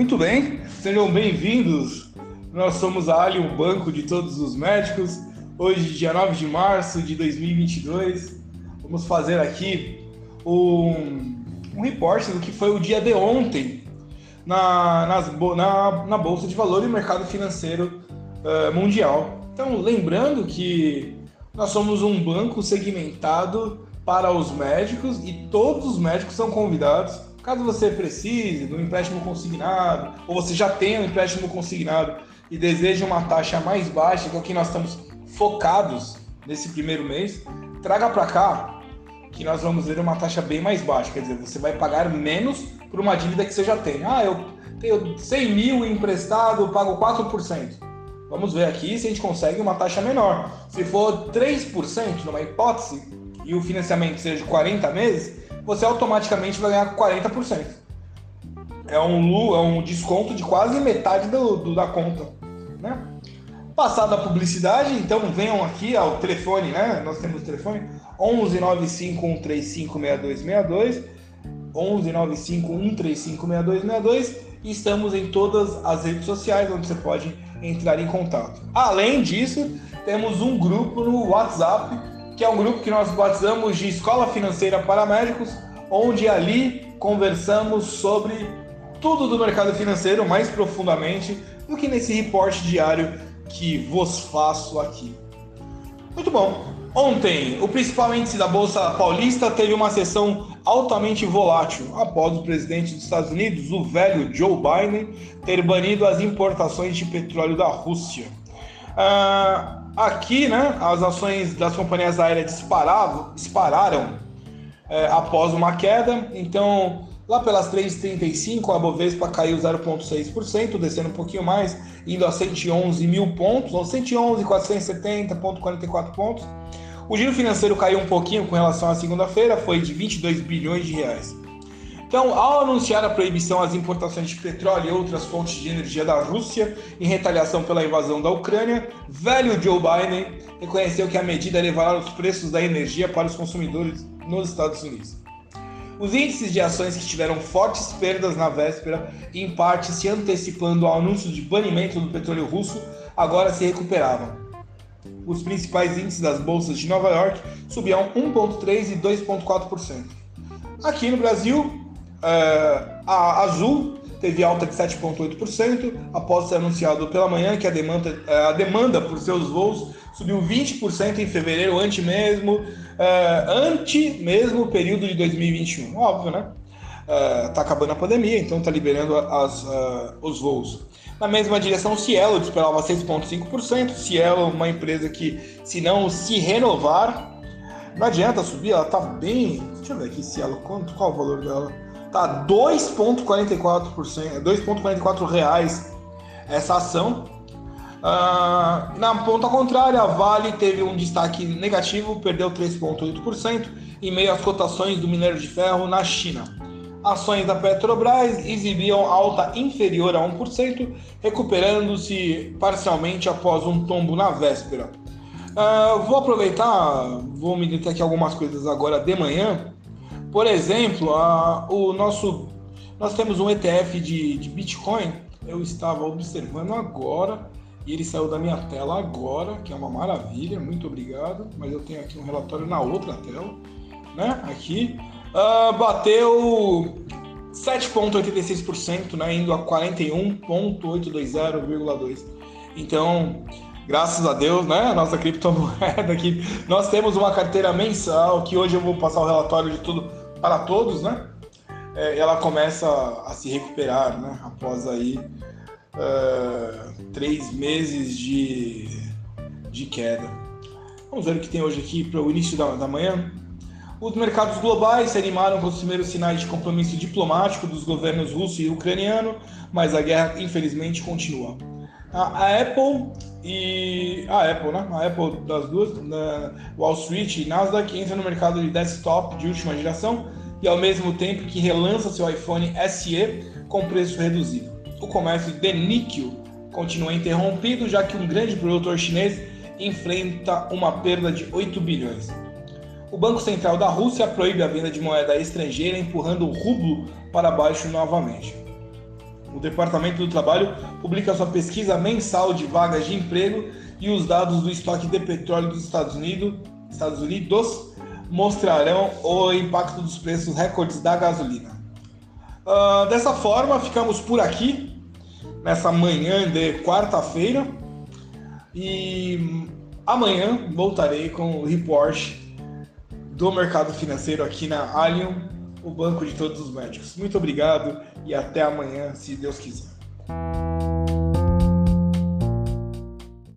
Muito bem, sejam bem-vindos. Nós somos a Ali, o banco de todos os médicos. Hoje, dia 9 de março de 2022, vamos fazer aqui um, um reporte do que foi o dia de ontem na, nas, na, na Bolsa de Valor e Mercado Financeiro uh, Mundial. Então, lembrando que nós somos um banco segmentado para os médicos e todos os médicos são convidados Caso você precise um empréstimo consignado, ou você já tenha um empréstimo consignado e deseja uma taxa mais baixa, que é o que nós estamos focados nesse primeiro mês, traga para cá que nós vamos ver uma taxa bem mais baixa. Quer dizer, você vai pagar menos por uma dívida que você já tem. Ah, eu tenho 100 mil emprestado, pago 4%. Vamos ver aqui se a gente consegue uma taxa menor. Se for 3%, numa hipótese, e o financiamento seja de 40 meses, você automaticamente vai ganhar 40%. É um, é um desconto de quase metade do, do da conta. Né? Passada a publicidade, então venham aqui ao telefone, né? Nós temos o telefone 11 95 135 6262, 11 95 135 6262 e estamos em todas as redes sociais onde você pode entrar em contato. Além disso, temos um grupo no WhatsApp que é um grupo que nós batizamos de Escola Financeira para Médicos, onde ali conversamos sobre tudo do mercado financeiro mais profundamente do que nesse reporte diário que vos faço aqui. Muito bom. Ontem, o principal índice da Bolsa Paulista teve uma sessão altamente volátil após o presidente dos Estados Unidos, o velho Joe Biden, ter banido as importações de petróleo da Rússia. Uh, Aqui, né, as ações das companhias aéreas disparavam, dispararam é, após uma queda. Então, lá pelas 3,35, a Bovespa caiu 0,6%, descendo um pouquinho mais, indo a 111 mil pontos, ou 111,470,44 pontos. O giro financeiro caiu um pouquinho com relação à segunda-feira, foi de 22 bilhões de reais. Então, ao anunciar a proibição às importações de petróleo e outras fontes de energia da Rússia em retaliação pela invasão da Ucrânia, velho Joe Biden reconheceu que a medida levará os preços da energia para os consumidores nos Estados Unidos. Os índices de ações que tiveram fortes perdas na véspera, em parte se antecipando ao anúncio de banimento do petróleo russo, agora se recuperavam. Os principais índices das bolsas de Nova York subiam 1,3% e 2,4%. Aqui no Brasil, é, a Azul teve alta de 7,8% após ser anunciado pela manhã que a demanda, é, a demanda por seus voos subiu 20% em fevereiro, ante mesmo, é, ante mesmo período de 2021. Óbvio, né? Está acabando a pandemia, então está liberando as, os voos. Na mesma direção, Cielo esperava 6,5%. Cielo, uma empresa que, se não se renovar, não adianta subir, ela está bem. Deixa eu ver aqui, Cielo, quanto, qual o valor dela? Tá 2,44%, 2,44 reais essa ação. Uh, na ponta contrária, a Vale teve um destaque negativo, perdeu 3,8% em meio às cotações do minério de ferro na China. Ações da Petrobras exibiam alta inferior a 1%, recuperando-se parcialmente após um tombo na véspera. Uh, vou aproveitar, vou me deter aqui algumas coisas agora de manhã por exemplo, a, o nosso, nós temos um ETF de, de Bitcoin. Eu estava observando agora e ele saiu da minha tela agora, que é uma maravilha. Muito obrigado. Mas eu tenho aqui um relatório na outra tela, né? Aqui uh, bateu 7,86%, né? Indo a 41,820,2. Então, graças a Deus, né? Nossa criptomoeda aqui. Nós temos uma carteira mensal que hoje eu vou passar o relatório de tudo para todos, né? É, ela começa a se recuperar, né? Após aí uh, três meses de, de queda. Vamos ver o que tem hoje aqui para o início da, da manhã. Os mercados globais se animaram com os primeiros sinais de compromisso diplomático dos governos russo e ucraniano, mas a guerra infelizmente continua. A, a Apple e a Apple, né? A Apple das duas, na Wall Street e Nasdaq entra no mercado de desktop de última geração e ao mesmo tempo que relança seu iPhone SE com preço reduzido. O comércio de níquel continua interrompido, já que um grande produtor chinês enfrenta uma perda de 8 bilhões. O Banco Central da Rússia proíbe a venda de moeda estrangeira, empurrando o rublo para baixo novamente. O Departamento do Trabalho publica sua pesquisa mensal de vagas de emprego e os dados do estoque de petróleo dos Estados Unidos, Estados Unidos mostrarão o impacto dos preços recordes da gasolina. Uh, dessa forma, ficamos por aqui nessa manhã de quarta-feira e amanhã voltarei com o report do mercado financeiro aqui na Allium, o banco de todos os médicos. Muito obrigado e até amanhã, se Deus quiser.